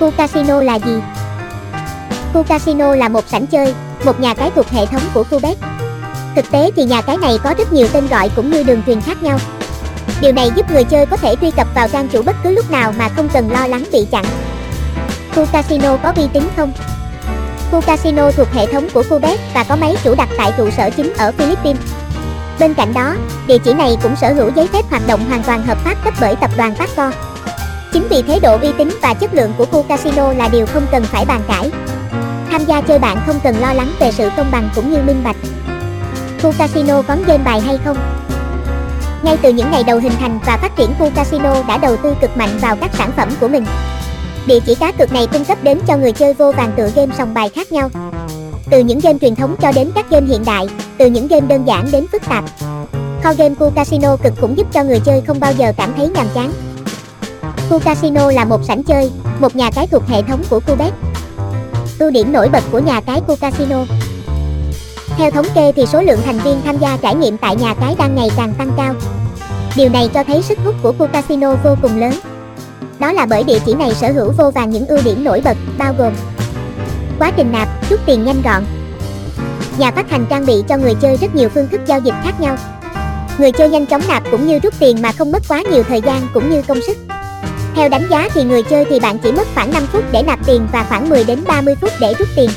Khu casino là gì? Khu casino là một sảnh chơi, một nhà cái thuộc hệ thống của Cubet. Thực tế thì nhà cái này có rất nhiều tên gọi cũng như đường truyền khác nhau. Điều này giúp người chơi có thể truy cập vào trang chủ bất cứ lúc nào mà không cần lo lắng bị chặn. Khu casino có uy tín không? Khu casino thuộc hệ thống của Cubet và có máy chủ đặt tại trụ sở chính ở Philippines. Bên cạnh đó, địa chỉ này cũng sở hữu giấy phép hoạt động hoàn toàn hợp pháp cấp bởi tập đoàn Pasco. Chính vì thế độ uy tín và chất lượng của khu casino là điều không cần phải bàn cãi. Tham gia chơi bạn không cần lo lắng về sự công bằng cũng như minh bạch. Khu casino có game bài hay không? Ngay từ những ngày đầu hình thành và phát triển khu casino đã đầu tư cực mạnh vào các sản phẩm của mình. Địa chỉ cá cược này cung cấp đến cho người chơi vô vàng tựa game sòng bài khác nhau. Từ những game truyền thống cho đến các game hiện đại, từ những game đơn giản đến phức tạp. Kho game khu casino cực cũng giúp cho người chơi không bao giờ cảm thấy nhàm chán. Khu casino là một sảnh chơi, một nhà cái thuộc hệ thống của Cubet. Ưu điểm nổi bật của nhà cái khu casino Theo thống kê thì số lượng thành viên tham gia trải nghiệm tại nhà cái đang ngày càng tăng cao. Điều này cho thấy sức hút của khu casino vô cùng lớn. Đó là bởi địa chỉ này sở hữu vô vàng những ưu điểm nổi bật, bao gồm Quá trình nạp, rút tiền nhanh gọn Nhà phát hành trang bị cho người chơi rất nhiều phương thức giao dịch khác nhau Người chơi nhanh chóng nạp cũng như rút tiền mà không mất quá nhiều thời gian cũng như công sức theo đánh giá thì người chơi thì bạn chỉ mất khoảng 5 phút để nạp tiền và khoảng 10 đến 30 phút để rút tiền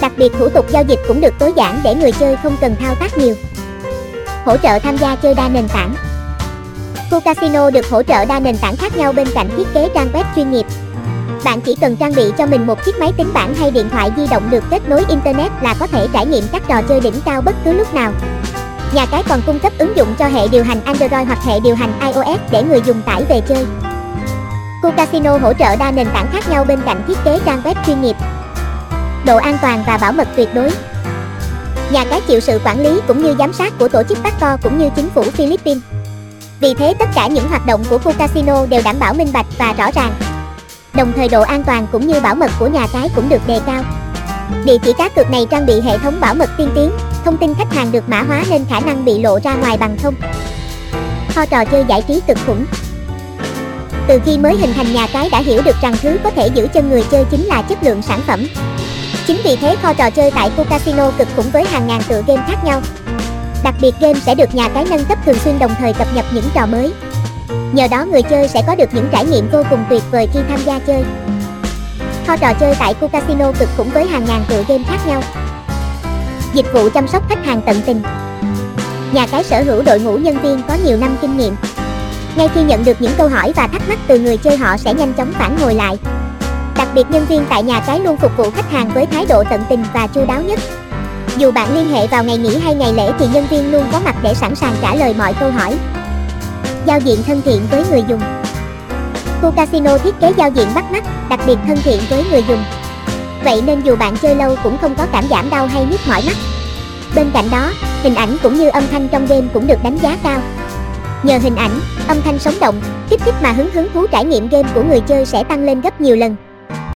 Đặc biệt thủ tục giao dịch cũng được tối giản để người chơi không cần thao tác nhiều Hỗ trợ tham gia chơi đa nền tảng Khu casino được hỗ trợ đa nền tảng khác nhau bên cạnh thiết kế trang web chuyên nghiệp. Bạn chỉ cần trang bị cho mình một chiếc máy tính bảng hay điện thoại di động được kết nối internet là có thể trải nghiệm các trò chơi đỉnh cao bất cứ lúc nào. Nhà cái còn cung cấp ứng dụng cho hệ điều hành Android hoặc hệ điều hành iOS để người dùng tải về chơi. Khu casino hỗ trợ đa nền tảng khác nhau bên cạnh thiết kế trang web chuyên nghiệp. Độ an toàn và bảo mật tuyệt đối. Nhà cái chịu sự quản lý cũng như giám sát của tổ chức Pacto cũng như chính phủ Philippines. Vì thế tất cả những hoạt động của khu casino đều đảm bảo minh bạch và rõ ràng. Đồng thời độ an toàn cũng như bảo mật của nhà cái cũng được đề cao. Địa chỉ cá cược này trang bị hệ thống bảo mật tiên tiến, thông tin khách hàng được mã hóa nên khả năng bị lộ ra ngoài bằng không. Kho trò chơi giải trí cực khủng. Từ khi mới hình thành nhà cái đã hiểu được rằng thứ có thể giữ chân người chơi chính là chất lượng sản phẩm. Chính vì thế kho trò chơi tại khu casino cực khủng với hàng ngàn tựa game khác nhau. Đặc biệt game sẽ được nhà cái nâng cấp thường xuyên đồng thời cập nhật những trò mới. Nhờ đó người chơi sẽ có được những trải nghiệm vô cùng tuyệt vời khi tham gia chơi. Kho trò chơi tại khu casino cực khủng với hàng ngàn tựa game khác nhau. Dịch vụ chăm sóc khách hàng tận tình. Nhà cái sở hữu đội ngũ nhân viên có nhiều năm kinh nghiệm. Ngay khi nhận được những câu hỏi và thắc mắc từ người chơi họ sẽ nhanh chóng phản hồi lại. Đặc biệt nhân viên tại nhà cái luôn phục vụ khách hàng với thái độ tận tình và chu đáo nhất. Dù bạn liên hệ vào ngày nghỉ hay ngày lễ thì nhân viên luôn có mặt để sẵn sàng trả lời mọi câu hỏi. Giao diện thân thiện với người dùng Khu casino thiết kế giao diện bắt mắt, đặc biệt thân thiện với người dùng. Vậy nên dù bạn chơi lâu cũng không có cảm giảm đau hay nhức mỏi mắt. Bên cạnh đó, hình ảnh cũng như âm thanh trong game cũng được đánh giá cao. Nhờ hình ảnh, âm thanh sống động, kích thích mà hứng hứng thú trải nghiệm game của người chơi sẽ tăng lên gấp nhiều lần.